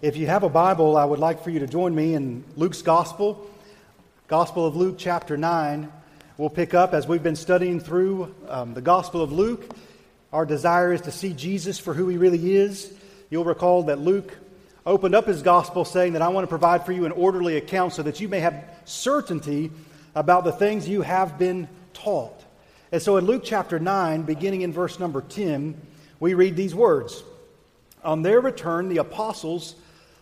If you have a Bible, I would like for you to join me in Luke's Gospel, Gospel of Luke, chapter 9. We'll pick up as we've been studying through um, the Gospel of Luke. Our desire is to see Jesus for who he really is. You'll recall that Luke opened up his Gospel saying that I want to provide for you an orderly account so that you may have certainty about the things you have been taught. And so in Luke chapter 9, beginning in verse number 10, we read these words On their return, the apostles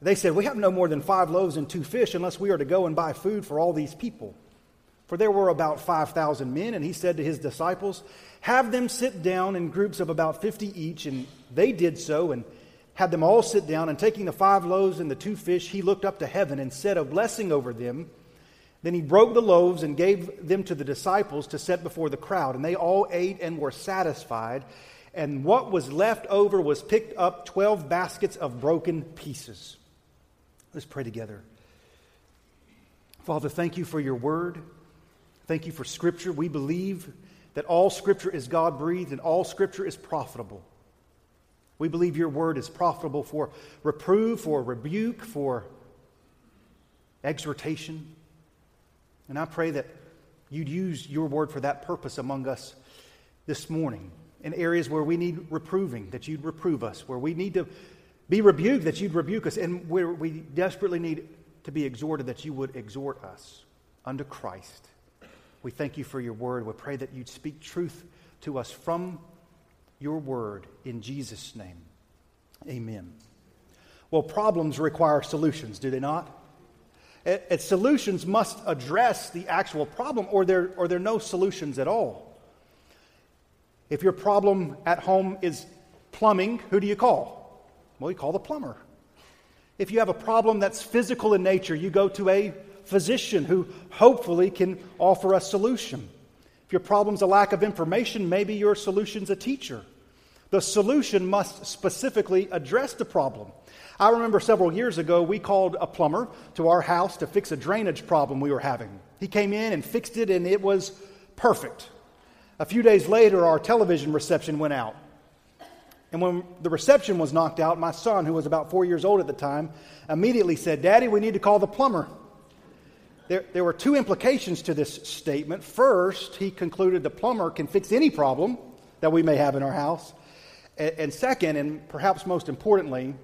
They said, We have no more than five loaves and two fish unless we are to go and buy food for all these people. For there were about 5,000 men, and he said to his disciples, Have them sit down in groups of about 50 each. And they did so, and had them all sit down. And taking the five loaves and the two fish, he looked up to heaven and said a blessing over them. Then he broke the loaves and gave them to the disciples to set before the crowd. And they all ate and were satisfied. And what was left over was picked up 12 baskets of broken pieces. Let's pray together. Father, thank you for your word. Thank you for Scripture. We believe that all Scripture is God breathed and all Scripture is profitable. We believe your word is profitable for reproof, for rebuke, for exhortation. And I pray that you'd use your word for that purpose among us this morning in areas where we need reproving, that you'd reprove us, where we need to be rebuked, that you'd rebuke us, and we desperately need to be exhorted, that you would exhort us unto Christ. We thank you for your word. We pray that you'd speak truth to us from your word in Jesus' name. Amen. Well, problems require solutions, do they not? And solutions must address the actual problem, or there, or there are no solutions at all. If your problem at home is plumbing, who do you call? Well, you call the plumber. If you have a problem that's physical in nature, you go to a physician who hopefully can offer a solution. If your problem's a lack of information, maybe your solution's a teacher. The solution must specifically address the problem. I remember several years ago, we called a plumber to our house to fix a drainage problem we were having. He came in and fixed it, and it was perfect. A few days later, our television reception went out. And when the reception was knocked out, my son, who was about four years old at the time, immediately said, Daddy, we need to call the plumber. There, there were two implications to this statement. First, he concluded the plumber can fix any problem that we may have in our house. And, and second, and perhaps most importantly,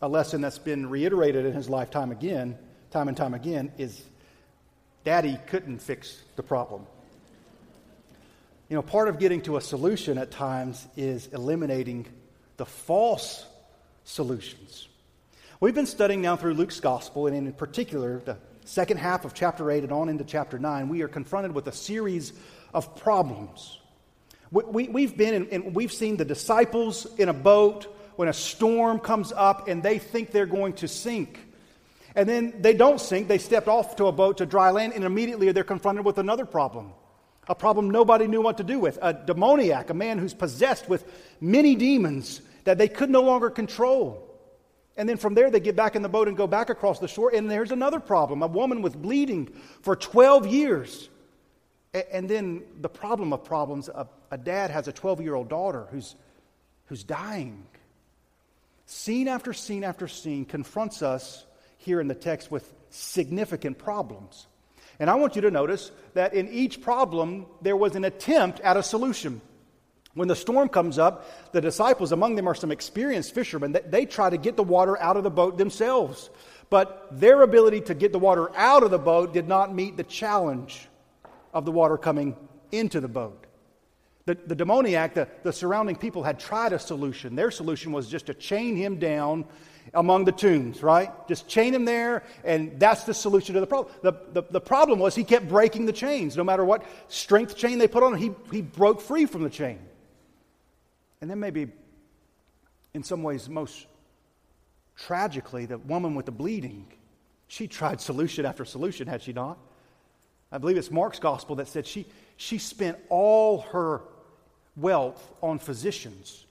a lesson that's been reiterated in his lifetime again, time and time again, is Daddy couldn't fix the problem. You know, part of getting to a solution at times is eliminating the false solutions. We've been studying now through Luke's gospel, and in particular, the second half of chapter 8 and on into chapter 9, we are confronted with a series of problems. We, have we, been and we've seen the disciples in a boat when a storm comes up and they think they're going to sink. And then they don't sink, they stepped off to a boat to dry land, and immediately they're confronted with another problem a problem nobody knew what to do with, a demoniac, a man who's possessed with many demons that they could no longer control. And then from there, they get back in the boat and go back across the shore, and there's another problem a woman with bleeding for 12 years. And then the problem of problems a, dad has a 12 year old daughter who's, who's dying. Scene after scene after scene confronts us here in the text with significant problems. And I want you to notice that in each problem, there was an attempt at a solution. When the storm comes up, the disciples, among them are some experienced fishermen, they, they try to get the water out of the boat themselves. But their ability to get the water out of the boat did not meet the challenge of the water coming into the boat. The, the demoniac, the, the surrounding people had tried a solution. Their solution was just to chain him down among the tombs, right? Just chain him there, and that's the solution to the problem. The, the, the problem was he kept breaking the chains. No matter what strength chain they put on him, he, he broke free from the chain. And then maybe, in some ways, most tragically, the woman with the bleeding, she tried solution after solution, had she not? I believe it's Mark's gospel that said she, she spent all her wealth on physicians.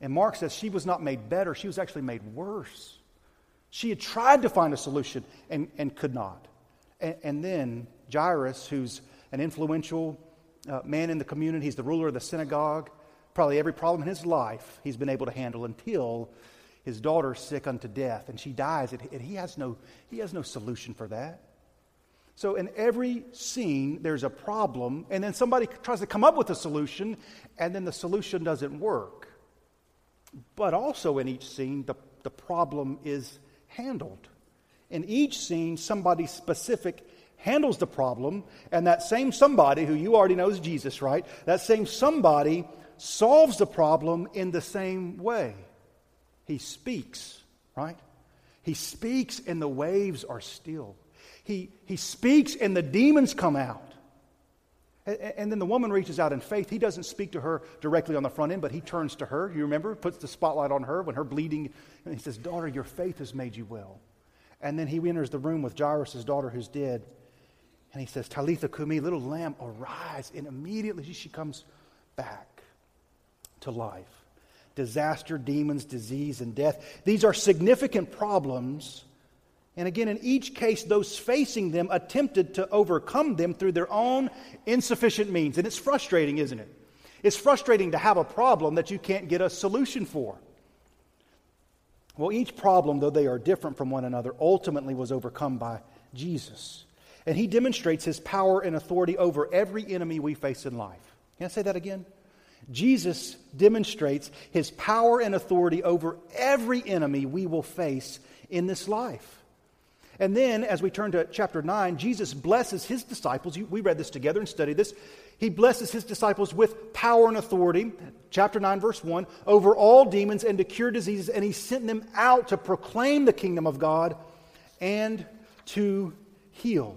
And Mark says she was not made better, she was actually made worse. She had tried to find a solution and, and could not. And, and then Jairus, who's an influential uh, man in the community, he's the ruler of the synagogue. Probably every problem in his life he's been able to handle until his daughter's sick unto death and she dies, and he has no, he has no solution for that. So, in every scene, there's a problem, and then somebody tries to come up with a solution, and then the solution doesn't work. But also in each scene, the, the problem is handled. In each scene, somebody specific handles the problem, and that same somebody, who you already know is Jesus, right? That same somebody solves the problem in the same way. He speaks, right? He speaks, and the waves are still he, he speaks and the demons come out. And, then the woman reaches out in faith. He doesn't speak to her directly on the front end, but he turns to her. You remember? Puts the spotlight on her when her bleeding. And he says, Daughter, your faith has made you well. And then he enters the room with Jairus' daughter who's dead. And he says, Talitha Kumi, little lamb, arise. And immediately she comes back to life. Disaster, demons, disease, and death. These are significant problems and again, in each case, those facing them attempted to overcome them through their own insufficient means. And it's frustrating, isn't it? It's frustrating to have a problem that you can't get a solution for. Well, each problem, though they are different from one another, ultimately was overcome by Jesus. And he demonstrates his power and authority over every enemy we face in life. Can I say that again? Jesus demonstrates his power and authority over every enemy we will face in this life. And then, as we turn to chapter 9, Jesus blesses his disciples. We read this together and studied this. He blesses his disciples with power and authority, chapter 9, verse 1, over all demons and to cure diseases. And he sent them out to proclaim the kingdom of God and to heal.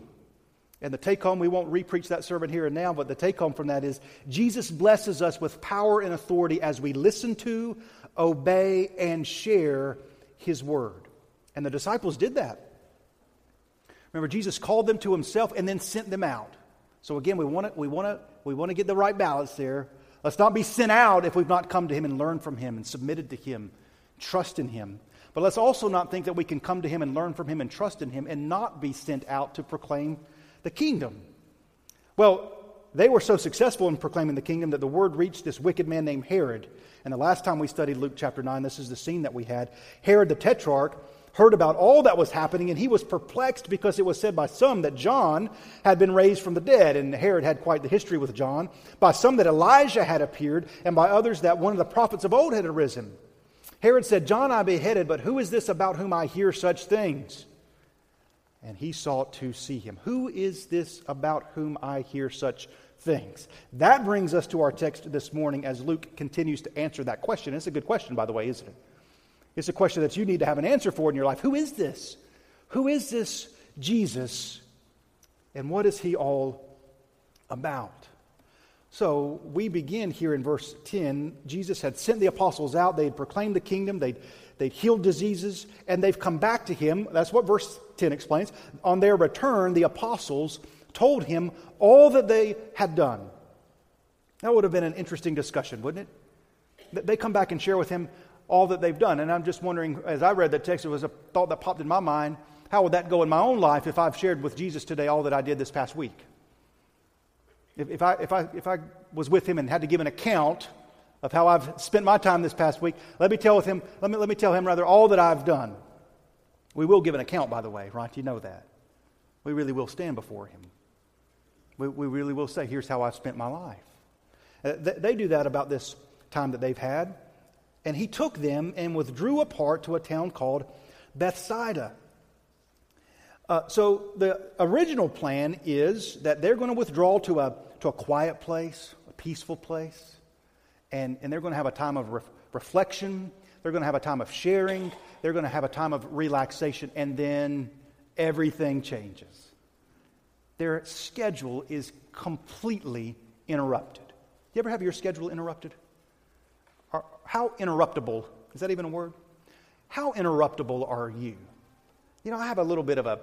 And the take home, we won't repreach that sermon here and now, but the take home from that is Jesus blesses us with power and authority as we listen to, obey, and share his word. And the disciples did that. Remember, Jesus called them to himself and then sent them out. So again, we want to we want to we want to get the right balance there. Let's not be sent out if we've not come to him and learned from him and submitted to him, trust in him. But let's also not think that we can come to him and learn from him and trust in him and not be sent out to proclaim the kingdom. Well, they were so successful in proclaiming the kingdom that the word reached this wicked man named Herod. And the last time we studied Luke chapter 9, this is the scene that we had. Herod the Tetrarch heard about all that was happening, and he was perplexed because it was said by some that John had been raised from the dead, and Herod had quite the history with John, by some that Elijah had appeared, and by others that one of the prophets of old had arisen. Herod said, John I beheaded, but who is this about whom I hear such things? And he sought to see him. Who is this about whom I hear such things? That brings us to our text this morning as Luke continues to answer that question. It's a good question, by the way, isn't it? It's a question that you need to have an answer for in your life. Who is this? Who is this Jesus? And what is he all about? So we begin here in verse 10. Jesus had sent the apostles out, they had proclaimed the kingdom, they'd, they'd healed diseases, and they've come back to him. That's what verse 10 explains. On their return, the apostles told him all that they had done. That would have been an interesting discussion, wouldn't it? They come back and share with him all that they've done. And I'm just wondering, as I read that text, it was a thought that popped in my mind how would that go in my own life if I've shared with Jesus today all that I did this past week? If, if, I, if, I, if I was with him and had to give an account of how I've spent my time this past week, let me tell with him, let me, let me tell him rather all that I've done. We will give an account, by the way, right? You know that. We really will stand before him. We, we really will say, here's how I've spent my life. Uh, they, they do that about this time that they've had. And he took them and withdrew apart to a town called Bethsaida. Uh, so the original plan is that they're going to withdraw to a, to a quiet place, a peaceful place, and, and they're going to have a time of re- reflection. They're going to have a time of sharing. They're going to have a time of relaxation, and then everything changes. Their schedule is completely interrupted. You ever have your schedule interrupted? How interruptible, is that even a word? how interruptible are you? You know, I have a little bit of a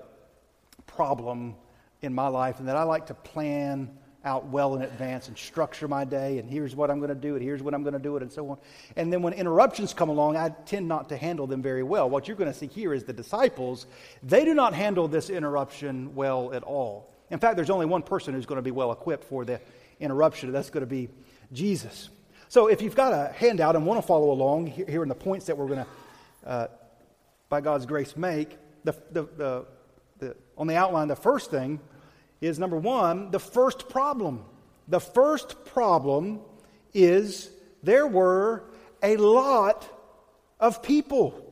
problem in my life, and that I like to plan out well in advance and structure my day, and here's what I'm going to do, and here's what I'm going to do it, and so on. And then when interruptions come along, I tend not to handle them very well. What you're going to see here is the disciples, they do not handle this interruption well at all. In fact, there's only one person who's going to be well equipped for the interruption, and that's going to be Jesus. So if you've got a handout and want to follow along here in the points that we're going to, uh, by God's grace, make, the, the, the, the, on the outline, the first thing is number one, the first problem. The first problem is there were a lot of people.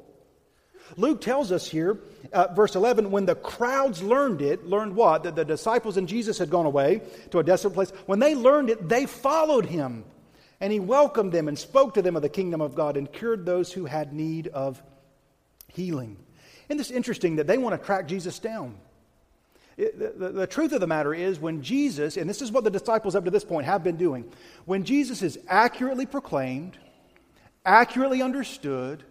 Luke tells us here, uh, verse 11, when the crowds learned it, learned what? That the disciples and Jesus had gone away to a desolate place. When they learned it, they followed him. And he welcomed them and spoke to them of the kingdom of God and cured those who had need of healing. And it's interesting that they want to track Jesus down. It, the, the, truth of the matter is, when Jesus, and this is what the disciples up to this point have been doing, when Jesus is accurately proclaimed, accurately understood,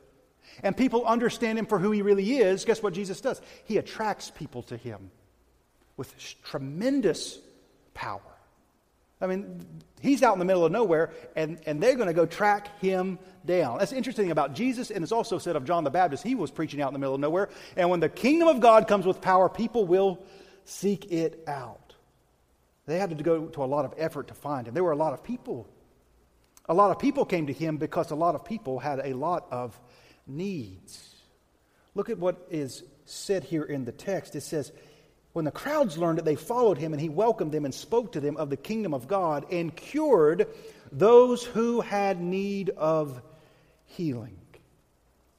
and people understand him for who he really is, guess what Jesus does? He attracts people to him with tremendous power. I mean, he's out in the middle of nowhere, and, and they're going to go track him down. That's interesting about Jesus, and it's also said of John the Baptist. He was preaching out in the middle of nowhere. And when the kingdom of God comes with power, people will seek it out. They had to go to a lot of effort to find him. There were a lot of people. A lot of people came to him because a lot of people had a lot of needs. Look at what is said here in the text. It says, When the crowds learned it, they followed him, and he welcomed them and spoke to them of the kingdom of God and cured those who had need of healing.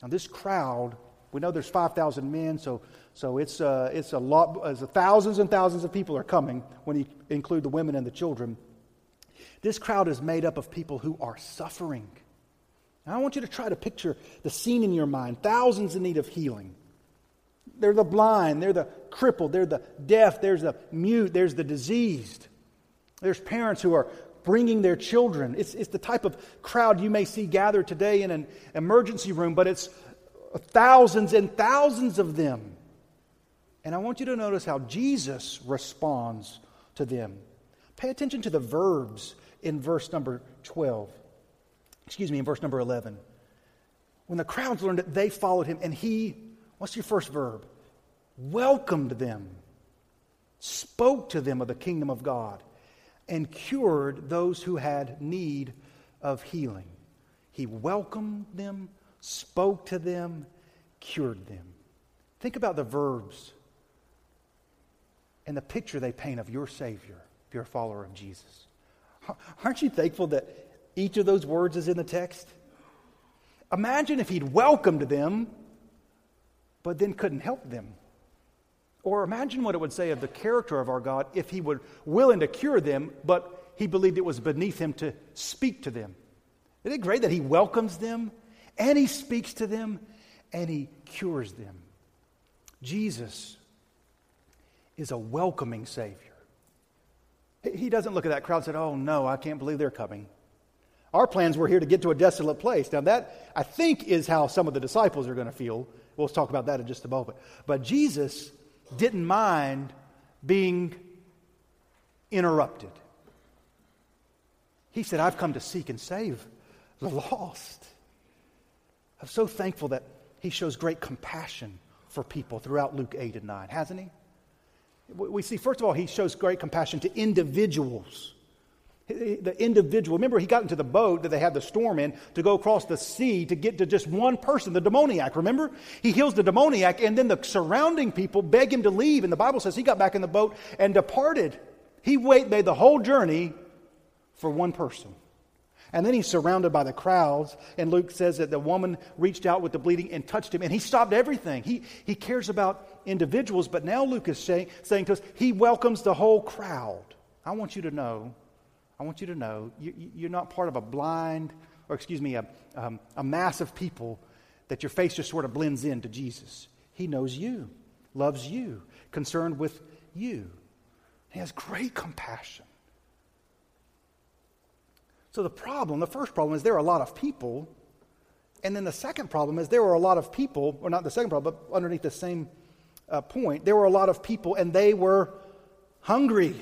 Now, this crowd, we know there's 5,000 men, so so it's, uh, it's a lot, as thousands and thousands of people are coming when you include the women and the children. This crowd is made up of people who are suffering. Now, I want you to try to picture the scene in your mind thousands in need of healing. They're the blind, they're the crippled, they're the deaf, there's the mute, there's the diseased. There's parents who are bringing their children. It's, it's the type of crowd you may see gathered today in an emergency room, but it's thousands and thousands of them. And I want you to notice how Jesus responds to them. Pay attention to the verbs in verse number 12. Excuse me, in verse number 11. When the crowds learned it, they followed him, and he, what's your first verb? Welcomed them, spoke to them of the kingdom of God, and cured those who had need of healing. He welcomed them, spoke to them, cured them. Think about the verbs and the picture they paint of your Savior if you're a follower of Jesus. Aren't you thankful that each of those words is in the text? Imagine if he'd welcomed them, but then couldn't help them. Or imagine what it would say of the character of our God if he were willing to cure them, but he believed it was beneath him to speak to them. Isn't it great that he welcomes them and he speaks to them and he cures them? Jesus is a welcoming Savior. He doesn't look at that crowd and say, Oh, no, I can't believe they're coming. Our plans were here to get to a desolate place. Now, that, I think, is how some of the disciples are going to feel. We'll talk about that in just a moment. But Jesus didn't mind being interrupted. He said, I've come to seek and save the lost. I'm so thankful that he shows great compassion for people throughout Luke 8 and 9, hasn't he? We see, first of all, he shows great compassion to individuals. The individual, remember, he got into the boat that they had the storm in to go across the sea to get to just one person, the demoniac. Remember? He heals the demoniac, and then the surrounding people beg him to leave. And the Bible says he got back in the boat and departed. He made the whole journey for one person. And then he's surrounded by the crowds. And Luke says that the woman reached out with the bleeding and touched him, and he stopped everything. He, he cares about individuals, but now Luke is say, saying to us, he welcomes the whole crowd. I want you to know, I want you to know, you, you're not part of a blind, or excuse me, a, um, a mass of people that your face just sort of blends into Jesus. He knows you, loves you, concerned with you. He has great compassion. So the problem, the first problem is there are a lot of people, And then the second problem is there were a lot of people, or not the second problem, but underneath the same uh, point, there were a lot of people and they were hungry.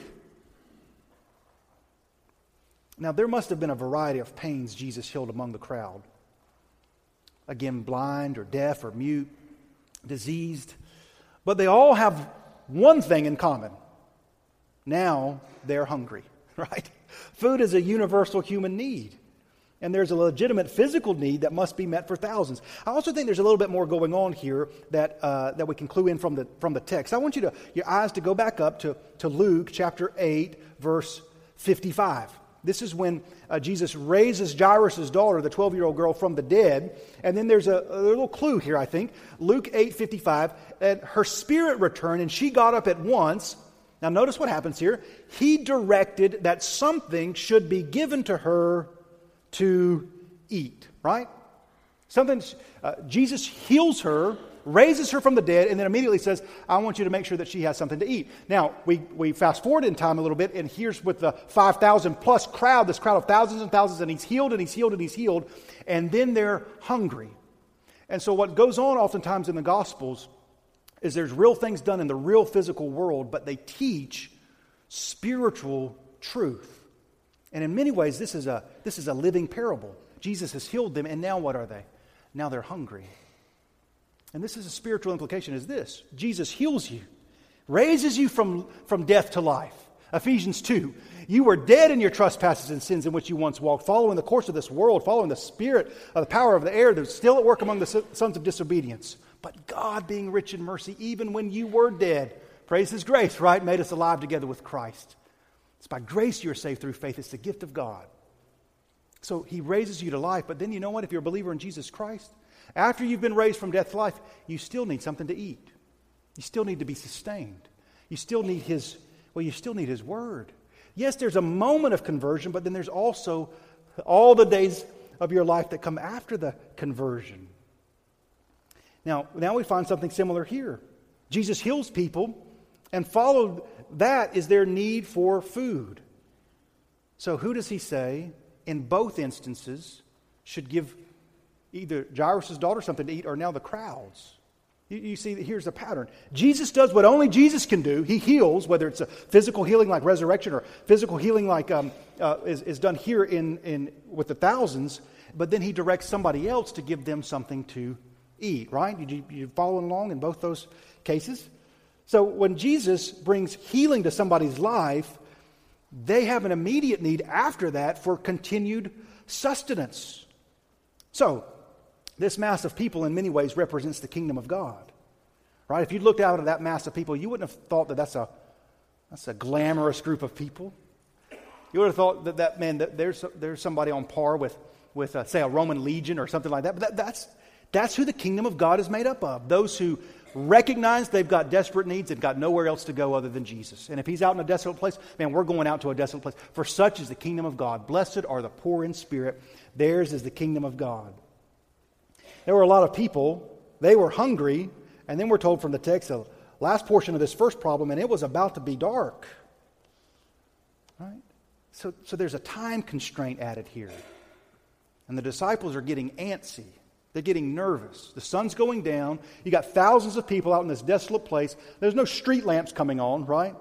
Now, there must have been a variety of pains Jesus healed among the crowd. Again, blind or deaf or mute, diseased. But they all have one thing in common. Now they're hungry, right? Food is a universal human need. And there's a legitimate physical need that must be met for thousands. I also think there's a little bit more going on here that, uh, that we can clue in from the, from the text. I want you to, your eyes to go back up to, to Luke chapter 8, verse 55. This is when uh, Jesus raises Jairus' daughter, the 12 year old girl, from the dead. And then there's a, a, little clue here, I think. Luke 8 55. And her spirit returned, and she got up at once. Now, notice what happens here. He directed that something should be given to her to eat, right? Something, uh, Jesus heals her raises her from the dead, and then immediately says, I want you to make sure that she has something to eat. Now, we, we fast forward in time a little bit, and here's with the 5,000 plus crowd, this crowd of thousands and thousands, and he's healed and he's healed and he's healed, and then they're hungry. And so, what goes on oftentimes in the Gospels is there's real things done in the real physical world, but they teach spiritual truth. And in many ways, this is a, this is a living parable. Jesus has healed them, and now what are they? Now they're hungry. And this is a spiritual implication is this Jesus heals you, raises you from, from death to life. Ephesians 2. You were dead in your trespasses and sins in which you once walked, following the course of this world, following the spirit of the power of the air that's still at work among the sons of disobedience. But God, being rich in mercy, even when you were dead, praise His grace, right? Made us alive together with Christ. It's by grace you're saved through faith. It's the gift of God. So He raises you to life. But then you know what? If you're a believer in Jesus Christ, after you've been raised from death to life, you still need something to eat. You still need to be sustained. You still need His, well, you still need His Word. Yes, there's a moment of conversion, but then there's also all the days of your life that come after the conversion. Now, now we find something similar here. Jesus heals people, and followed that is their need for food. So, who does he say in both instances should give either Jairus' daughter something to eat or now the crowds. You, you see, here's the pattern. Jesus does what only Jesus can do. He heals, whether it's a physical healing like resurrection or physical healing like um, uh, is, is done here in, in, with the thousands, but then he directs somebody else to give them something to eat, right? You, you following along in both those cases? So when Jesus brings healing to somebody's life, they have an immediate need after that for continued sustenance. So, this mass of people, in many ways, represents the kingdom of God. Right? If you looked out at that mass of people, you wouldn't have thought that that's a, that's a glamorous group of people. You would have thought that, that man, that there's, there's somebody on par with, with uh, say, a Roman legion or something like that. But that, that's, that's who the kingdom of God is made up of. Those who recognize they've got desperate needs and got nowhere else to go other than Jesus. And if he's out in a desolate place, man, we're going out to a desolate place. For such is the kingdom of God. Blessed are the poor in spirit. Theirs is the kingdom of God. There were a lot of people, they were hungry, and then we're told from the text, the last portion of this first problem, and it was about to be dark. Right? So, so there's a time constraint added here. And the disciples are getting antsy. They're getting nervous. The sun's going down. You got thousands of people out in this desolate place. There's no street lamps coming on, right?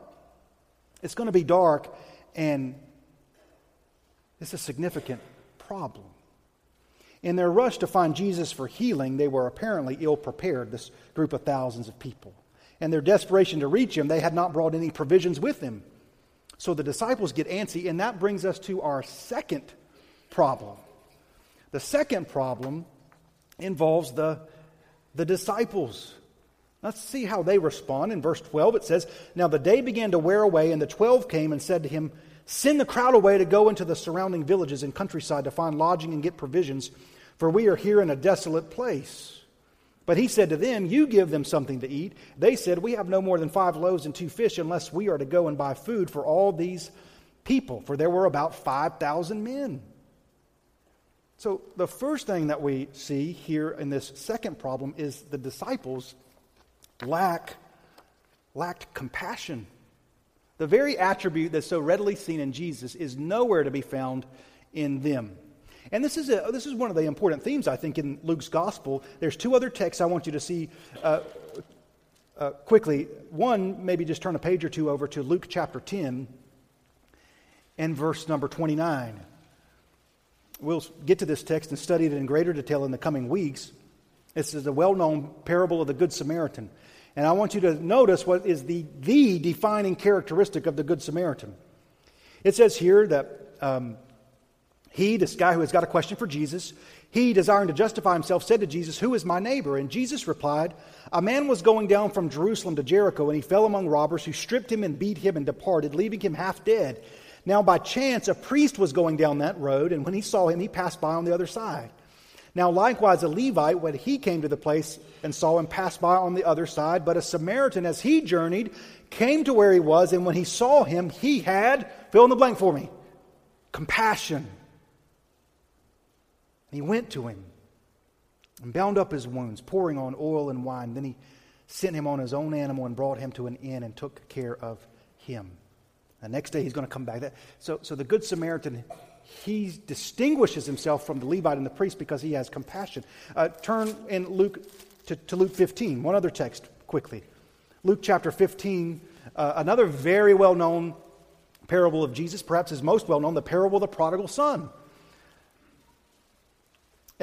It's going to be dark, and it's a significant problem. In their rush to find Jesus for healing, they were apparently ill prepared, this group of thousands of people. In their desperation to reach him, they had not brought any provisions with them. So the disciples get antsy, and that brings us to our second problem. The second problem involves the, the disciples. Let's see how they respond. In verse 12, it says, Now the day began to wear away, and the twelve came and said to him, Send the crowd away to go into the surrounding villages and countryside to find lodging and get provisions for we are here in a desolate place. But he said to them, You give them something to eat. They said, We have no more than five loaves and two fish, unless we are to go and buy food for all these people, for there were about 5,000 men. So, the first thing that we see here in this second problem is the disciples lack, lacked compassion. The very attribute that's so readily seen in Jesus is nowhere to be found in them. And this is, a, this is one of the important themes, I think, in Luke's gospel. There's two other texts I want you to see uh, uh, quickly. One, maybe just turn a page or two over to Luke chapter 10 and verse number 29. We'll get to this text and study it in greater detail in the coming weeks. This is a well known parable of the Good Samaritan. And I want you to notice what is the, the defining characteristic of the Good Samaritan. It says here that um, he, this guy who has got a question for Jesus, he, desiring to justify himself, said to Jesus, Who is my neighbor? And Jesus replied, A man was going down from Jerusalem to Jericho, and he fell among robbers who stripped him and beat him and departed, leaving him half dead. Now, by chance, a priest was going down that road, and when he saw him, he passed by on the other side. Now, likewise, a Levite, when he came to the place and saw him, passed by on the other side. But a Samaritan, as he journeyed, came to where he was, and when he saw him, he had, fill in the blank for me, compassion. And he went to him and bound up his wounds, pouring on oil and wine. Then he sent him on his own animal and brought him to an inn and took care of him. The next day he's going to come back. So, so the Good Samaritan, he distinguishes himself from the Levite and the priest because he has compassion. Uh, turn in Luke to, to, Luke 15, one other text quickly. Luke chapter 15, uh, another very well known parable of Jesus, perhaps his most well known, the parable of the prodigal son.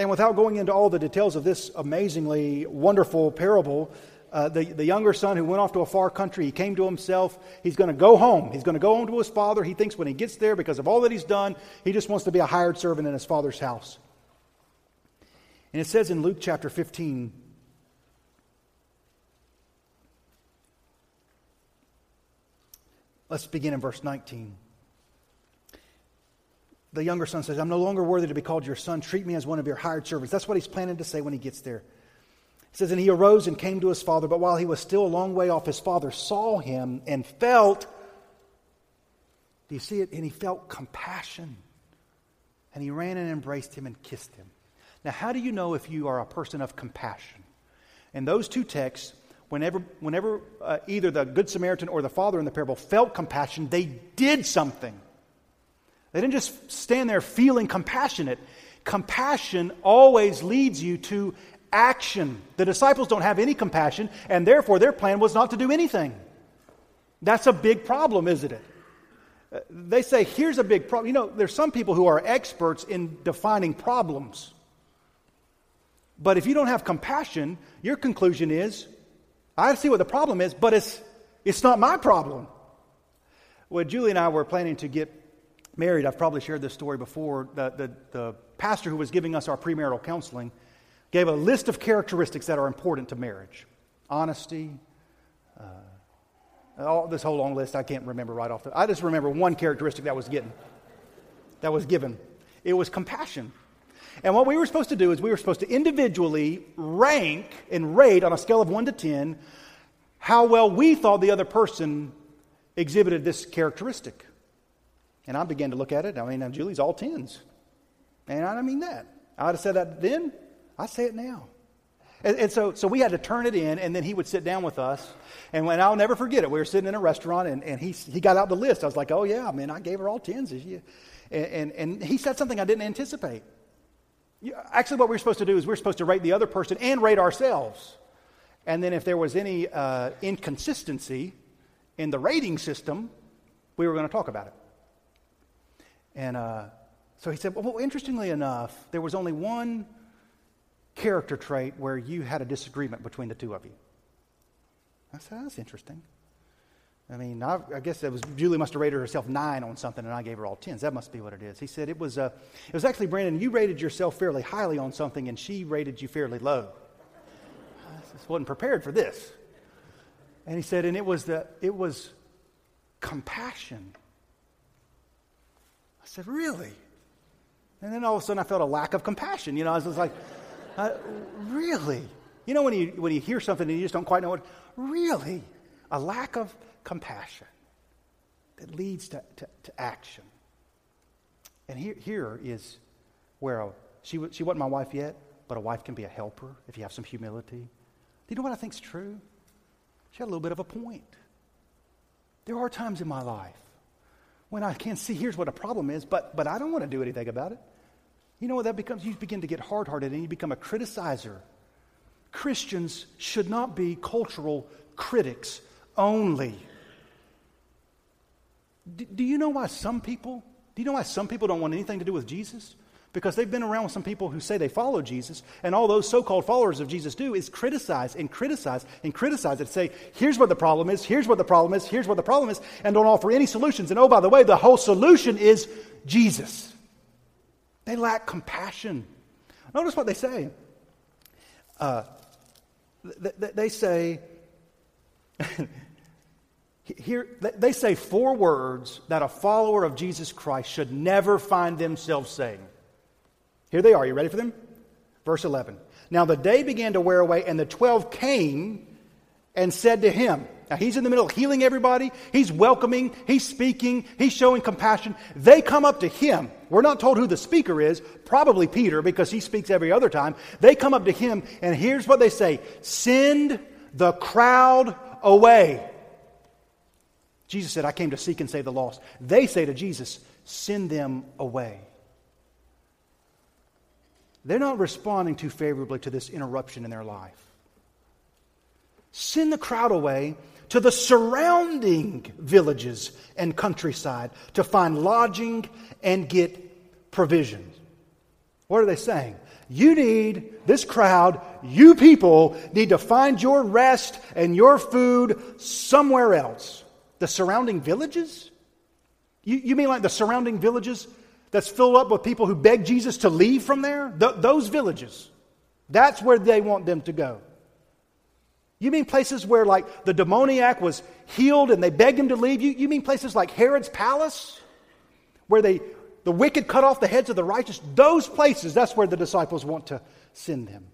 And without going into all the details of this amazingly wonderful parable, uh, the, the younger son who went off to a far country, he came to himself. He's going to go home. He's going to go home to his father. He thinks when he gets there, because of all that he's done, he just wants to be a hired servant in his father's house. And it says in Luke chapter 15, let's begin in verse 19. The younger son says, I'm no longer worthy to be called your son. Treat me as one of your hired servants. That's what he's planning to say when he gets there. He says, And he arose and came to his father, but while he was still a long way off, his father saw him and felt, do you see it? And he felt compassion. And he ran and embraced him and kissed him. Now, how do you know if you are a person of compassion? In those two texts, whenever, whenever uh, either the Good Samaritan or the father in the parable felt compassion, they did something. They didn't just stand there feeling compassionate. Compassion always leads you to action. The disciples don't have any compassion, and therefore their plan was not to do anything. That's a big problem, isn't it? They say, here's a big problem. You know, there's some people who are experts in defining problems. But if you don't have compassion, your conclusion is, I see what the problem is, but it's, it's not my problem. When Julie and I were planning to get married, I've probably shared this story before. The, the, the pastor who was giving us our premarital counseling gave a list of characteristics that are important to marriage honesty, uh, all, this whole long list I can't remember right off the I just remember one characteristic that was given. That was given. It was compassion. And what we were supposed to do is we were supposed to individually rank and rate on a scale of 1 to 10 how well we thought the other person exhibited this characteristic. And I began to look at it. I mean, Julie's all 10s. And I don't mean that. I would have said that then. I say it now. And, and, so, so we had to turn it in, and then he would sit down with us. And when I'll never forget it, we were sitting in a restaurant, and, and he, he got out the list. I was like, oh, yeah, man, I gave her all tens. And, and, and he said something I didn't anticipate. Actually, what we were supposed to do is we we're supposed to rate the other person and rate ourselves. And then if there was any uh, inconsistency in the rating system, we were going to talk about it. And uh, so he said, well, interestingly enough, there was only one character trait where you had a disagreement between the two of you? I said, that's interesting. I mean, I, I guess it was Julie must have rated herself nine on something, and I gave her all tens. That must be what it is. He said it was. Uh, it was actually Brandon. You rated yourself fairly highly on something, and she rated you fairly low. I just wasn't prepared for this. And he said, and it was the it was compassion. Said, really? And then all of a sudden, I felt a lack of compassion. You know, I was like. Uh, really? You know when you, when you hear something and you just don't quite know what? Really? A lack of compassion that leads to, to, to action. And here, here is where she, she wasn't my wife yet, but a wife can be a helper if you have some humility. Do you know what I think is true? She had a little bit of a point. There are times in my life when I can't see here's what a problem is, but, but I don't want to do anything about it. You know what that becomes? You begin to get hard hearted and you become a criticizer. Christians should not be cultural critics only. Do, do you know why some people, do you know why some people don't want anything to do with Jesus? Because they've been around with some people who say they follow Jesus, and all those so called followers of Jesus do is criticize and criticize and criticize and say, here's what the problem is, here's what the problem is, here's what the problem is, and don't offer any solutions. And oh, by the way, the whole solution is Jesus. They lack compassion. Notice what they say. Uh, th- th- they say, here, they say four words that a follower of Jesus Christ should never find themselves saying. Here they are. You ready for them? Verse 11. Now the day began to wear away, and the twelve came and said to him, Now he's in the middle of healing everybody. He's welcoming, he's speaking, he's showing compassion. They come up to him. We're not told who the speaker is, probably Peter, because he speaks every other time. They come up to him, and here's what they say Send the crowd away. Jesus said, I came to seek and save the lost. They say to Jesus, Send them away. They're not responding too favorably to this interruption in their life. Send the crowd away to the surrounding villages and countryside to find lodging and get provisions. What are they saying? You need, this crowd, you people need to find your rest and your food somewhere else. The surrounding villages? You, you mean like the surrounding villages that's filled up with people who beg Jesus to leave from there? Th- those villages. That's where they want them to go. You mean places where, like, the demoniac was healed and they begged him to leave? You, you mean places like Herod's palace, where they, the wicked cut off the heads of the righteous? Those places, that's where the disciples want to send them.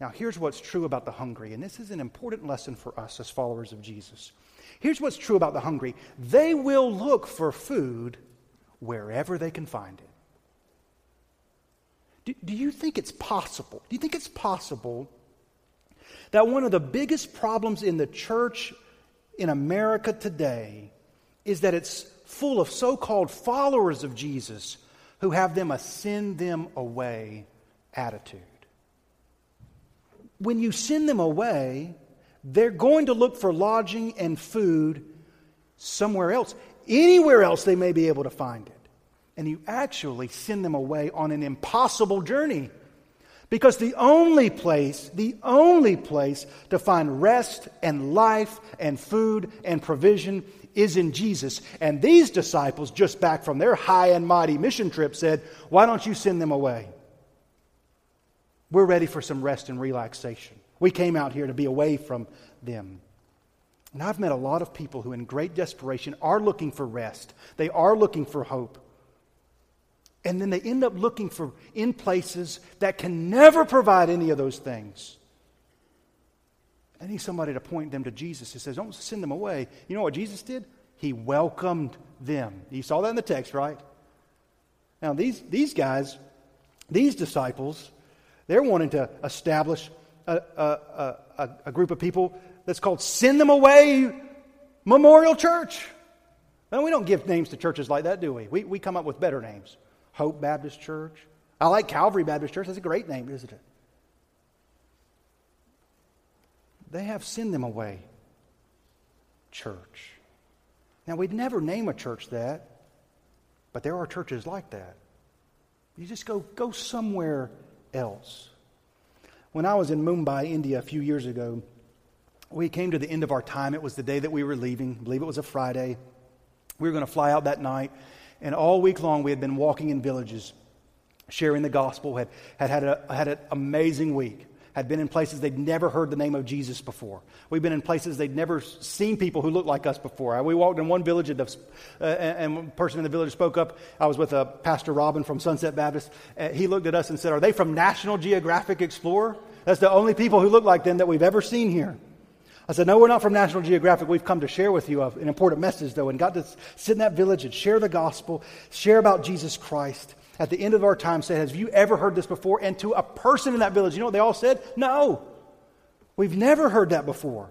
Now, here's what's true about the hungry, and this is an important lesson for us as followers of Jesus. Here's what's true about the hungry they will look for food wherever they can find it. Do, do you think it's possible? Do you think it's possible that one of the biggest problems in the church in America today is that it's full of so called followers of Jesus who have them a send them away attitude? when you send them away, they're going to look for lodging and food somewhere else, anywhere else they may be able to find it. And you actually send them away on an impossible journey. Because the only place, the only place to find rest and life and food and provision is in Jesus. And these disciples, just back from their high and mighty mission trip, said, Why don't you send them away? We're ready for some rest and relaxation. We came out here to be away from them. And I've met a lot of people who, in great desperation, are looking for rest. They are looking for hope. And then they end up looking for in places that can never provide any of those things. I need somebody to point them to Jesus. He says, Don't send them away. You know what Jesus did? He welcomed them. You saw that in the text, right? Now, these, these guys, these disciples, they're wanting to establish a, a, a, a group of people that's called Send Them Away Memorial Church. And we don't give names to churches like that, do we? we? We come up with better names. Hope Baptist Church. I like Calvary Baptist Church. That's a great name, isn't it? They have Send Them Away Church. Now, we'd never name a church that, but there are churches like that. You just go, go somewhere else. When I was in Mumbai, India, a few years ago, we came to the end of our time. It was the day that we were leaving. I believe it was a Friday. We were going to fly out that night. And all week long, we had been walking in villages, sharing the gospel, had had, had, a, had an amazing week had been in places they'd never heard the name of Jesus before. We've been in places they'd never seen people who looked like us before. We walked in one village, and, uh, one person in the village spoke up. I was with a Pastor Robin from Sunset Baptist. Uh, he looked at us and said, Are they from National Geographic Explorer? That's the only people who look like them that we've ever seen here. I said, No, we're not from National Geographic. We've come to share with you an important message, though, and got to sit in that village and share the gospel, share about Jesus Christ at the end of our time said, Have you ever heard this before? And to a person in that village, you know what they all said? No. We've never heard that before.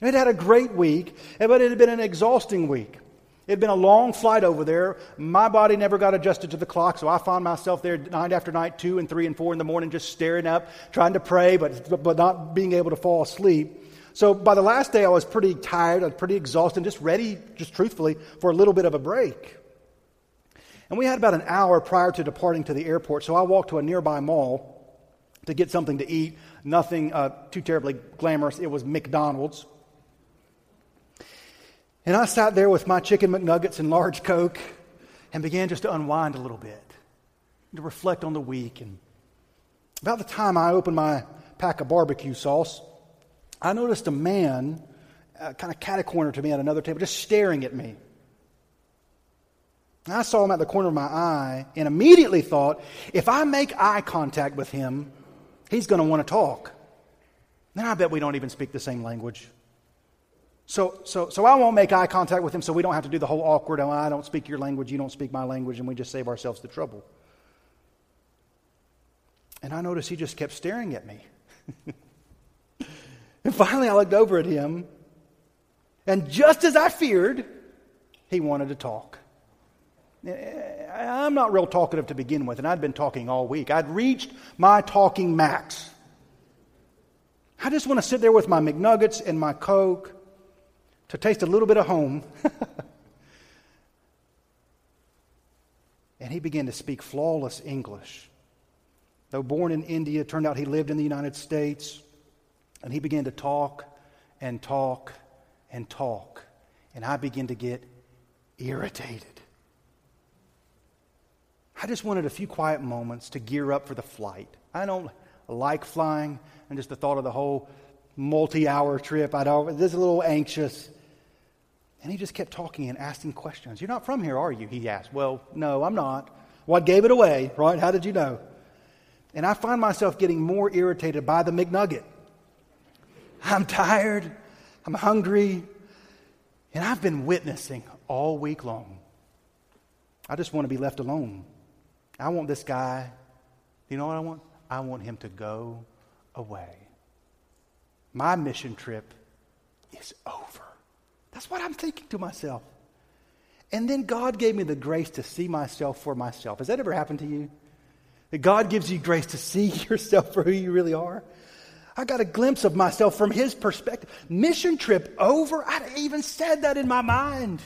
It had a great week, but it had been an exhausting week. It had been a long flight over there. My body never got adjusted to the clock, so I found myself there night after night, two and three and four in the morning, just staring up, trying to pray, but, but not being able to fall asleep. So by the last day, I was pretty tired, I was pretty exhausted, just ready, just truthfully, for a little bit of a break. And we had about an hour prior to departing to the airport, so I walked to a nearby mall to get something to eat. Nothing uh, too terribly glamorous. It was McDonald's. And I sat there with my chicken McNuggets and large Coke and began just to unwind a little bit, to reflect on the week. And about the time I opened my pack of barbecue sauce, I noticed a man uh, kind of cat a corner to me at another table, just staring at me. I saw him at the corner of my eye and immediately thought, if I make eye contact with him, he's going to want to talk. Then I bet we don't even speak the same language. So, so, so I won't make eye contact with him so we don't have to do the whole awkward, oh, I don't speak your language, you don't speak my language, and we just save ourselves the trouble. And I noticed he just kept staring at me. and finally I looked over at him, and just as I feared, he wanted to talk. I'm not real talkative to begin with, and I'd been talking all week. I'd reached my talking max. I just want to sit there with my McNuggets and my Coke to taste a little bit of home. and he began to speak flawless English. Though born in India, turned out he lived in the United States. And he began to talk and talk and talk. And I began to get irritated. I just wanted a few quiet moments to gear up for the flight. I don't like flying, and just the thought of the whole multi hour trip, I don't, this is a little anxious. And he just kept talking and asking questions. You're not from here, are you? He asked. Well, no, I'm not. What gave it away, right? How did you know? And I find myself getting more irritated by the McNugget. I'm tired, I'm hungry, and I've been witnessing all week long. I just want to be left alone. I want this guy, you know what I want? I want him to go away. My mission trip is over. That's what I'm thinking to myself. And then God gave me the grace to see myself for myself. Has that ever happened to you? That God gives you grace to see yourself for who you really are? I got a glimpse of myself from His perspective. Mission trip over? I even said that in my mind.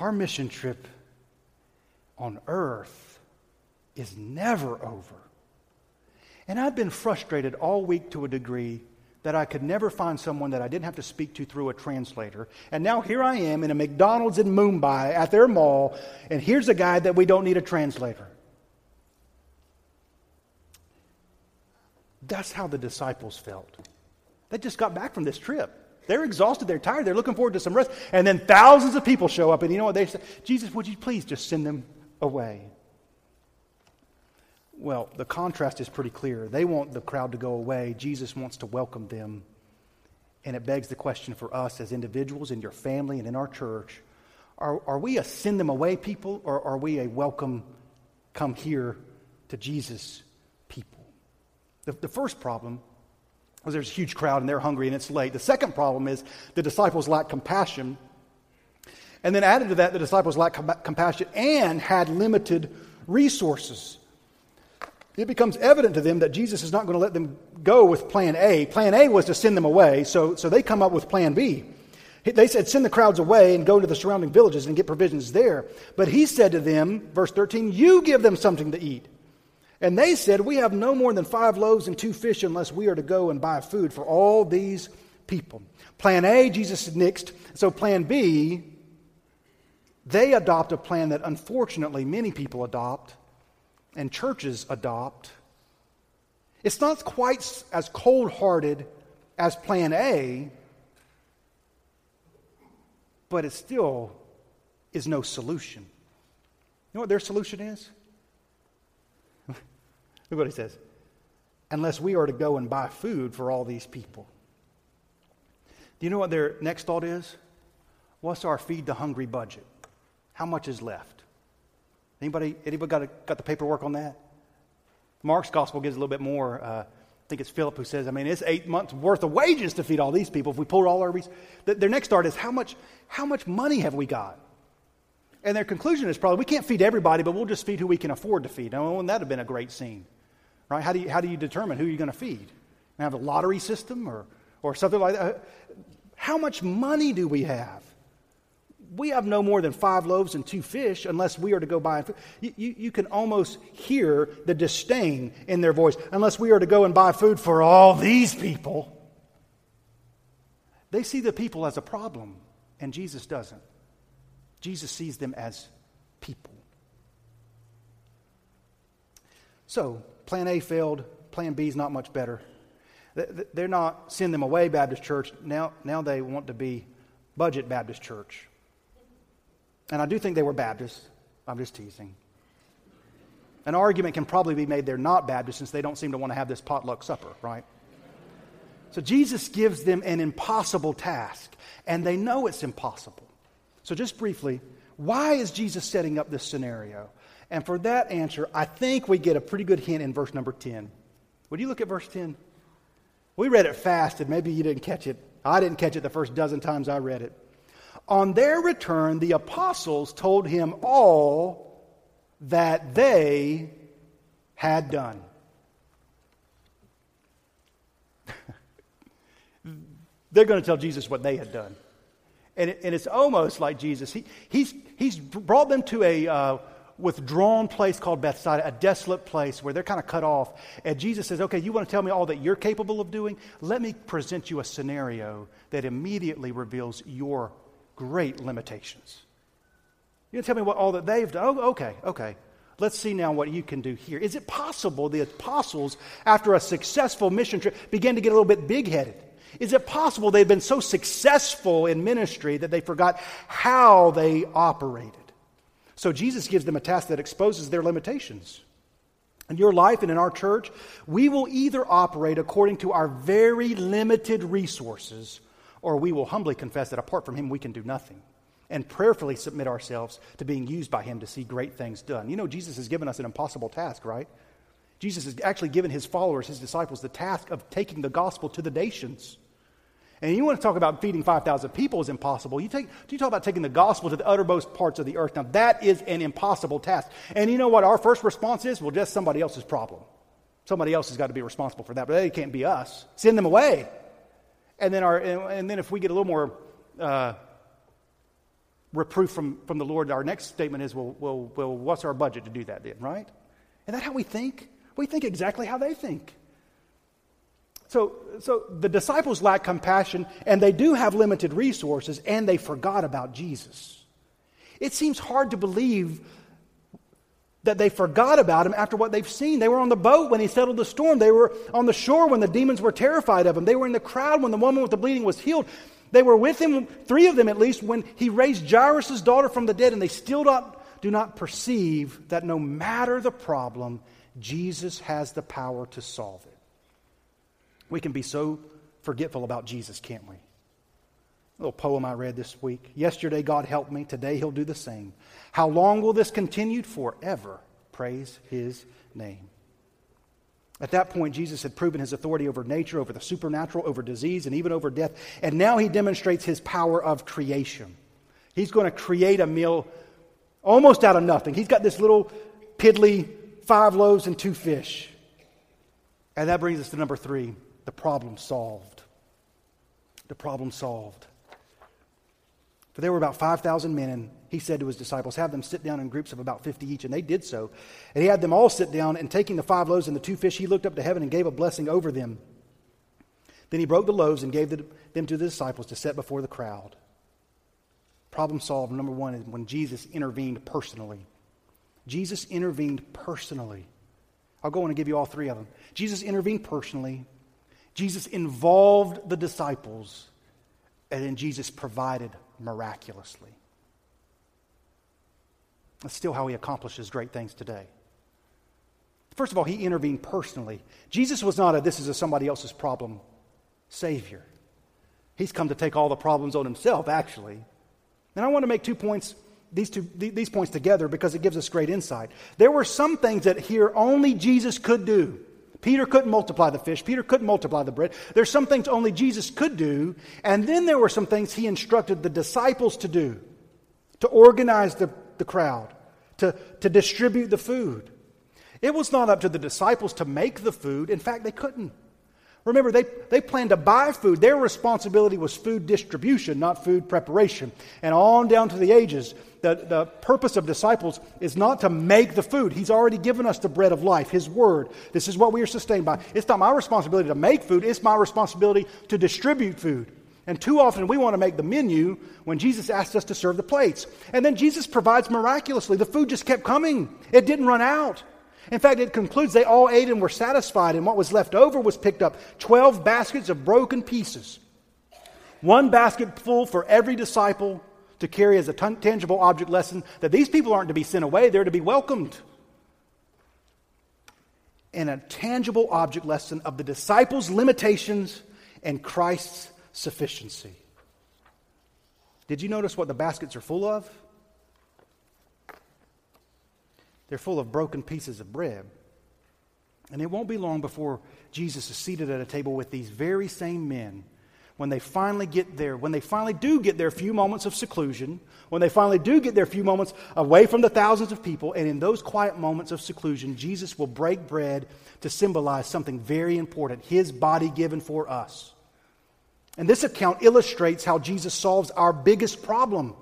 Our mission trip on earth is never over. And I've been frustrated all week to a degree that I could never find someone that I didn't have to speak to through a translator. And now here I am in a McDonald's in Mumbai at their mall, and here's a guy that we don't need a translator. That's how the disciples felt. They just got back from this trip. They're exhausted, they're tired, they're looking forward to some rest. And then thousands of people show up, and you know what they say? Jesus, would you please just send them away? Well, the contrast is pretty clear. They want the crowd to go away, Jesus wants to welcome them. And it begs the question for us as individuals, in your family, and in our church are, are we a send them away people, or are we a welcome, come here to Jesus people? The, the first problem because there's a huge crowd and they're hungry and it's late. The second problem is the disciples lack compassion. And then added to that, the disciples lack com- compassion and had limited resources. It becomes evident to them that Jesus is not going to let them go with plan A. Plan A was to send them away, so, so they come up with plan B. They said, send the crowds away and go to the surrounding villages and get provisions there. But he said to them, verse 13, you give them something to eat. And they said, We have no more than five loaves and two fish unless we are to go and buy food for all these people. Plan A, Jesus is nixed. So plan B, they adopt a plan that unfortunately many people adopt and churches adopt. It's not quite as cold hearted as plan A, but it still is no solution. You know what their solution is? Look what he says. Unless we are to go and buy food for all these people. Do you know what their next thought is? What's our feed the hungry budget? How much is left? Anybody, anybody got, a, got the paperwork on that? Mark's gospel gives a little bit more uh, think it's Philip who says, I mean, it's eight months worth of wages to feed all these people if we pulled all our. Res-. Their next thought is, how much, how much money have we got? And their conclusion is probably, we can't feed everybody, but we'll just feed who we can afford to feed. And that would have been a great scene, right? How do you, how do you determine who you're going to feed? And have a lottery system or, or something like that? How much money do we have? we have no more than five loaves and two fish unless we are to go buy. You, you, you, can almost hear the disdain in their voice. Unless we are to go and buy food for all these people. They see the people as a problem, and Jesus doesn't. Jesus sees them as people. So, plan A failed, plan B is not much better. They're not send them away Baptist church. Now, now they want to be budget Baptist church. And I do think they were Baptists. I'm just teasing. An argument can probably be made they're not Baptists since they don't seem to want to have this potluck supper, right? So Jesus gives them an impossible task, and they know it's impossible. So, just briefly, why is Jesus setting up this scenario? And for that answer, I think we get a pretty good hint in verse number 10. Would you look at verse 10? We read it fast, and maybe you didn't catch it. I didn't catch it the first dozen times I read it. On their return, the apostles told him all that they had done. They're going to tell Jesus what they had done. And, it, and it's almost like Jesus. He, he's, he's brought them to a uh, withdrawn place called Bethsaida, a desolate place where they're kind of cut off. And Jesus says, Okay, you want to tell me all that you're capable of doing? Let me present you a scenario that immediately reveals your great limitations. You're going to tell me what all that they've done? Oh, okay, okay. Let's see now what you can do here. Is it possible the apostles, after a successful mission trip, began to get a little bit big headed? Is it possible they've been so successful in ministry that they forgot how they operated? So Jesus gives them a task that exposes their limitations. In your life and in our church, we will either operate according to our very limited resources or we will humbly confess that apart from Him, we can do nothing and prayerfully submit ourselves to being used by Him to see great things done. You know, Jesus has given us an impossible task, right? Jesus has actually given His followers, His disciples, the task of taking the gospel to the nations. And you want to talk about feeding 5,000 people is impossible. You, take, do you talk about taking the gospel to the uttermost parts of the earth. Now, that is an impossible task. And you know what our first response is? Well, just somebody else's problem. Somebody else has got to be responsible for that, but they can't be us. Send them away. And then, our, and then if we get a little more uh, reproof from, from the Lord, our next statement is, well, well, well, what's our budget to do that then, right? Is that how we think? We think exactly how they think. So, so the disciples lack compassion, and they do have limited resources, and they forgot about Jesus. It seems hard to believe that they forgot about him after what they've seen. They were on the boat when he settled the storm. They were on the shore when the demons were terrified of him. They were in the crowd when the woman with the bleeding was healed. They were with him, three of them at least, when he raised Jairus' daughter from the dead, and they still not, do not perceive that no matter the problem, Jesus has the power to solve it. We can be so forgetful about Jesus, can't we? A little poem I read this week. Yesterday, God helped me. Today, He'll do the same. How long will this continue? Forever. Praise his name. At that point, Jesus had proven his authority over nature, over the supernatural, over disease, and even over death. And now he demonstrates his power of creation. He's going to create a meal almost out of nothing. He's got this little piddly five loaves and two fish. And that brings us to number three the problem solved. The problem solved. For there were about 5,000 men, and he said to his disciples, Have them sit down in groups of about 50 each. And they did so. And he had them all sit down, and taking the five loaves and the two fish, he looked up to heaven and gave a blessing over them. Then he broke the loaves and gave them to the disciples to set before the crowd. Problem solved. Number one is when Jesus intervened personally. Jesus intervened personally. I'll go on and give you all three of them. Jesus intervened personally. Jesus involved the disciples. And then Jesus provided miraculously. That's still how he accomplishes great things today. First of all, he intervened personally. Jesus was not a this is a somebody else's problem savior. He's come to take all the problems on himself, actually. And I want to make two points, these, two, these points together because it gives us great insight. There were some things that here only Jesus could do. Peter couldn't multiply the fish. Peter couldn't multiply the bread. There's some things only Jesus could do. And then there were some things he instructed the disciples to do to organize the, the crowd, to, to distribute the food. It was not up to the disciples to make the food. In fact, they couldn't. Remember, they, they planned to buy food. Their responsibility was food distribution, not food preparation. And on down to the ages, the, the purpose of disciples is not to make the food. He's already given us the bread of life, His word. This is what we are sustained by. It's not my responsibility to make food, it's my responsibility to distribute food. And too often we want to make the menu when Jesus asked us to serve the plates. And then Jesus provides miraculously. The food just kept coming, it didn't run out. In fact, it concludes they all ate and were satisfied, and what was left over was picked up 12 baskets of broken pieces. One basket full for every disciple to carry as a t- tangible object lesson that these people aren't to be sent away, they're to be welcomed. And a tangible object lesson of the disciples' limitations and Christ's sufficiency. Did you notice what the baskets are full of? They're full of broken pieces of bread. And it won't be long before Jesus is seated at a table with these very same men. When they finally get there, when they finally do get their few moments of seclusion, when they finally do get their few moments away from the thousands of people, and in those quiet moments of seclusion, Jesus will break bread to symbolize something very important his body given for us. And this account illustrates how Jesus solves our biggest problem.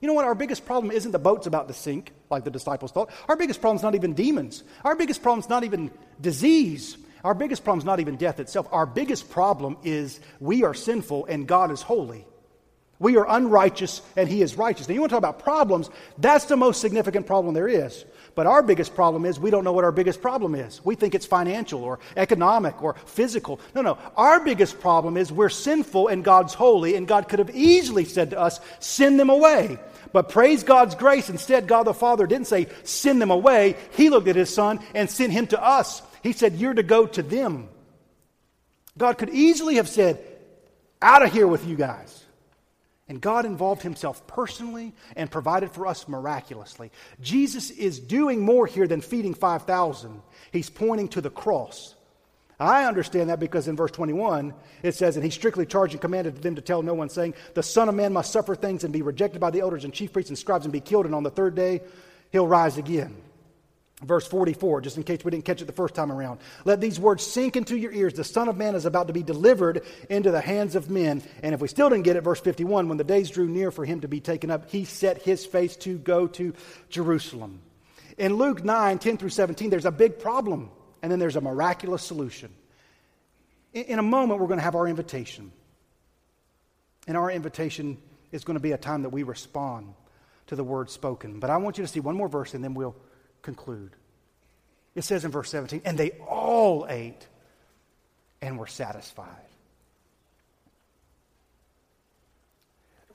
You know what? Our biggest problem isn't the boat's about to sink like the disciples thought. Our biggest problem's not even demons. Our biggest problem's not even disease. Our biggest problem is not even death itself. Our biggest problem is we are sinful and God is holy. We are unrighteous and He is righteous. Now, you want to talk about problems? That's the most significant problem there is. But our biggest problem is we don't know what our biggest problem is. We think it's financial or economic or physical. No, no. Our biggest problem is we're sinful and God's holy, and God could have easily said to us, send them away. But praise God's grace. Instead, God the Father didn't say, send them away. He looked at his son and sent him to us. He said, You're to go to them. God could easily have said, Out of here with you guys. And God involved himself personally and provided for us miraculously. Jesus is doing more here than feeding 5,000. He's pointing to the cross. I understand that because in verse 21 it says, And he strictly charged and commanded them to tell no one, saying, The Son of Man must suffer things and be rejected by the elders and chief priests and scribes and be killed, and on the third day he'll rise again. Verse 44, just in case we didn't catch it the first time around. Let these words sink into your ears. The Son of Man is about to be delivered into the hands of men. And if we still didn't get it, verse 51, when the days drew near for him to be taken up, he set his face to go to Jerusalem. In Luke 9, 10 through 17, there's a big problem and then there's a miraculous solution. In, in a moment, we're going to have our invitation. And our invitation is going to be a time that we respond to the word spoken. But I want you to see one more verse and then we'll conclude. It says in verse 17, and they all ate and were satisfied.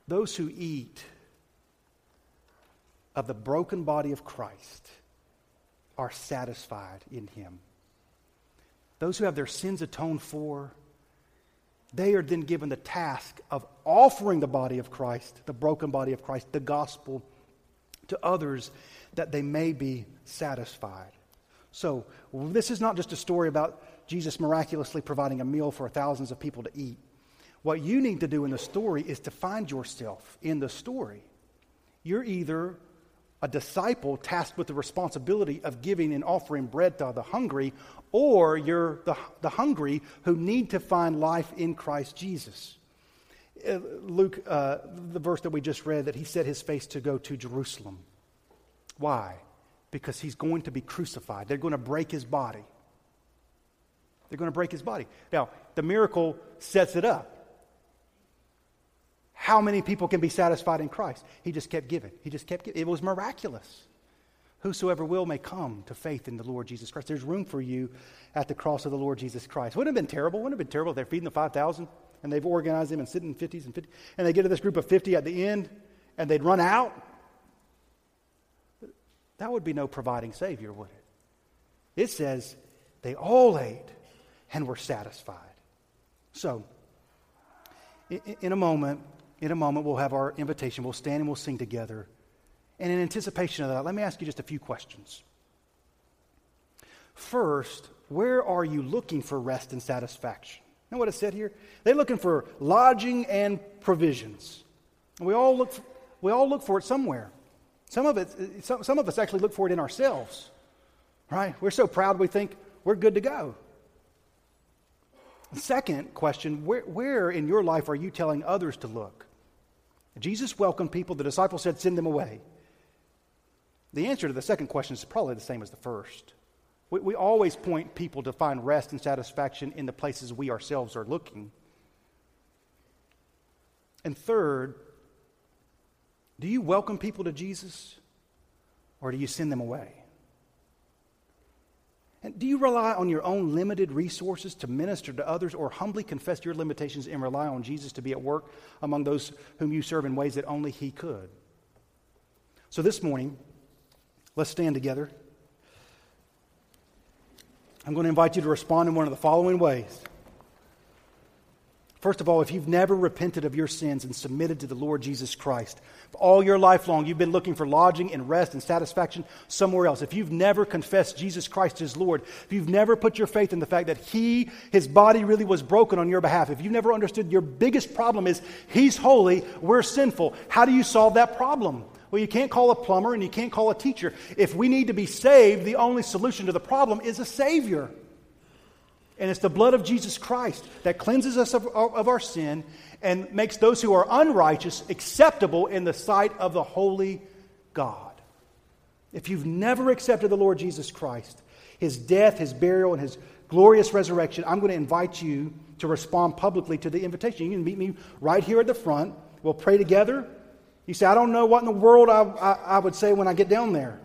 Those who eat of the broken body of Christ are satisfied in him those who have their sins atoned for, they are then given the task of offering the body of Christ, the broken body of Christ, the gospel to others that they may be satisfied. So, this is not just a story about Jesus miraculously providing a meal for thousands of people to eat. What you need to do in the story is to find yourself in the story. You're either a disciple tasked with the responsibility of giving and offering bread to the hungry, or you're the, the hungry who need to find life in Christ Jesus. Uh, Luke, uh, the verse that we just read, that he set his face to go to Jerusalem. Why? Because he's going to be crucified. They're going to break his body. They're going to break his body. Now, the miracle sets it up how many people can be satisfied in Christ? He just kept giving. He just kept giving. It was miraculous. Whosoever will may come to faith in the Lord Jesus Christ. There's room for you at the cross of the Lord Jesus Christ. Wouldn't it have been terrible? Wouldn't it have been terrible if they're feeding the 5,000 and they've organized them and sitting in 50s and 50s and they get to this group of 50 at the end and they'd run out? That would be no providing Savior, would it? It says they all ate and were satisfied. So, in a moment, in a moment, we'll have our invitation. We'll stand and we'll sing together. And in anticipation of that, let me ask you just a few questions. First, where are you looking for rest and satisfaction? You know what it said here? They're looking for lodging and provisions. We all look, for, we all look for it somewhere. Some of, it, some, some of us actually look for it in ourselves, right? We're so proud we think we're good to go. Second question where, where in your life are you telling others to look? Jesus welcomed people. The disciples said, send them away. The answer to the second question is probably the same as the first. We, we always point people to find rest and satisfaction in the places we ourselves are looking. And third, do you welcome people to Jesus or do you send them away? And do you rely on your own limited resources to minister to others or humbly confess your limitations and rely on Jesus to be at work among those whom you serve in ways that only He could? So this morning, let's stand together. I'm going to invite you to respond in one of the following ways. First of all, if you've never repented of your sins and submitted to the Lord Jesus Christ, all your life long you've been looking for lodging and rest and satisfaction somewhere else. If you've never confessed Jesus Christ as Lord, if you've never put your faith in the fact that He, His body really was broken on your behalf, if you've never understood your biggest problem is He's holy, we're sinful, how do you solve that problem? Well, you can't call a plumber and you can't call a teacher. If we need to be saved, the only solution to the problem is a Savior. And it's the blood of Jesus Christ that cleanses us of, of, our sin and makes those who are unrighteous acceptable in the sight of the holy God. If you've never accepted the Lord Jesus Christ, his death, his burial, and his glorious resurrection, I'm going to invite you to respond publicly to the invitation. You can meet me right here at the front. We'll pray together. You say, I don't know what in the world I, I, I would say when I get down there.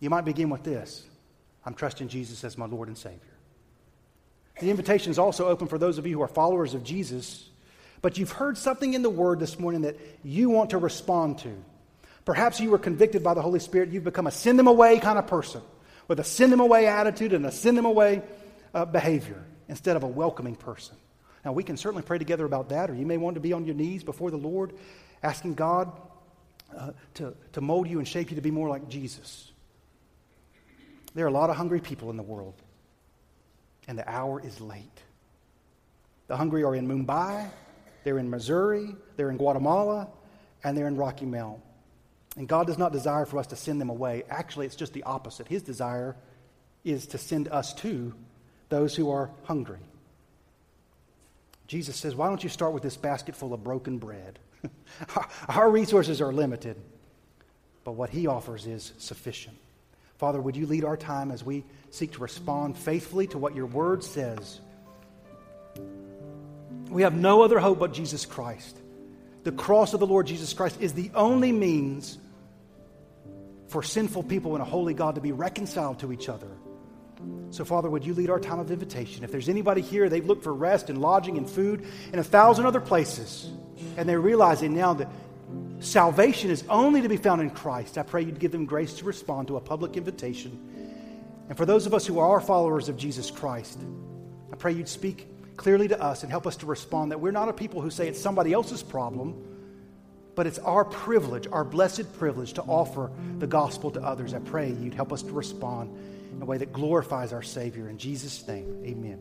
You might begin with this I'm trusting Jesus as my Lord and Savior. The invitation is also open for those of you who are followers of Jesus, but you've heard something in the Word this morning that you want to respond to. Perhaps you were convicted by the Holy Spirit. You've become a send them away kind of person with a send them away attitude and a send them away uh, behavior instead of a welcoming person. Now, we can certainly pray together about that, or you may want to be on your knees before the Lord, asking God uh, to, to mold you and shape you to be more like Jesus. There are a lot of hungry people in the world, and the hour is late. The hungry are in Mumbai, they're in Missouri, they're in Guatemala, and they're in Rocky Mount. And God does not desire for us to send them away. Actually, it's just the opposite. His desire is to send us to those who are hungry. Jesus says, Why don't you start with this basket full of broken bread? Our resources are limited, but what He offers is sufficient. Father, would you lead our time as we seek to respond faithfully to what your word says? We have no other hope but Jesus Christ. The cross of the Lord Jesus Christ is the only means for sinful people and a holy God to be reconciled to each other. So, Father, would you lead our time of invitation? If there's anybody here, they've looked for rest and lodging and food in a thousand other places, and they're realizing now that Salvation is only to be found in Christ. I pray you'd give them grace to respond to a public invitation. And for those of us who are followers of Jesus Christ, I pray you'd speak clearly to us and help us to respond that we're not a people who say it's somebody else's problem, but it's our privilege, our blessed privilege, to offer the gospel to others. I pray you'd help us to respond in a way that glorifies our Savior. In Jesus' name, amen.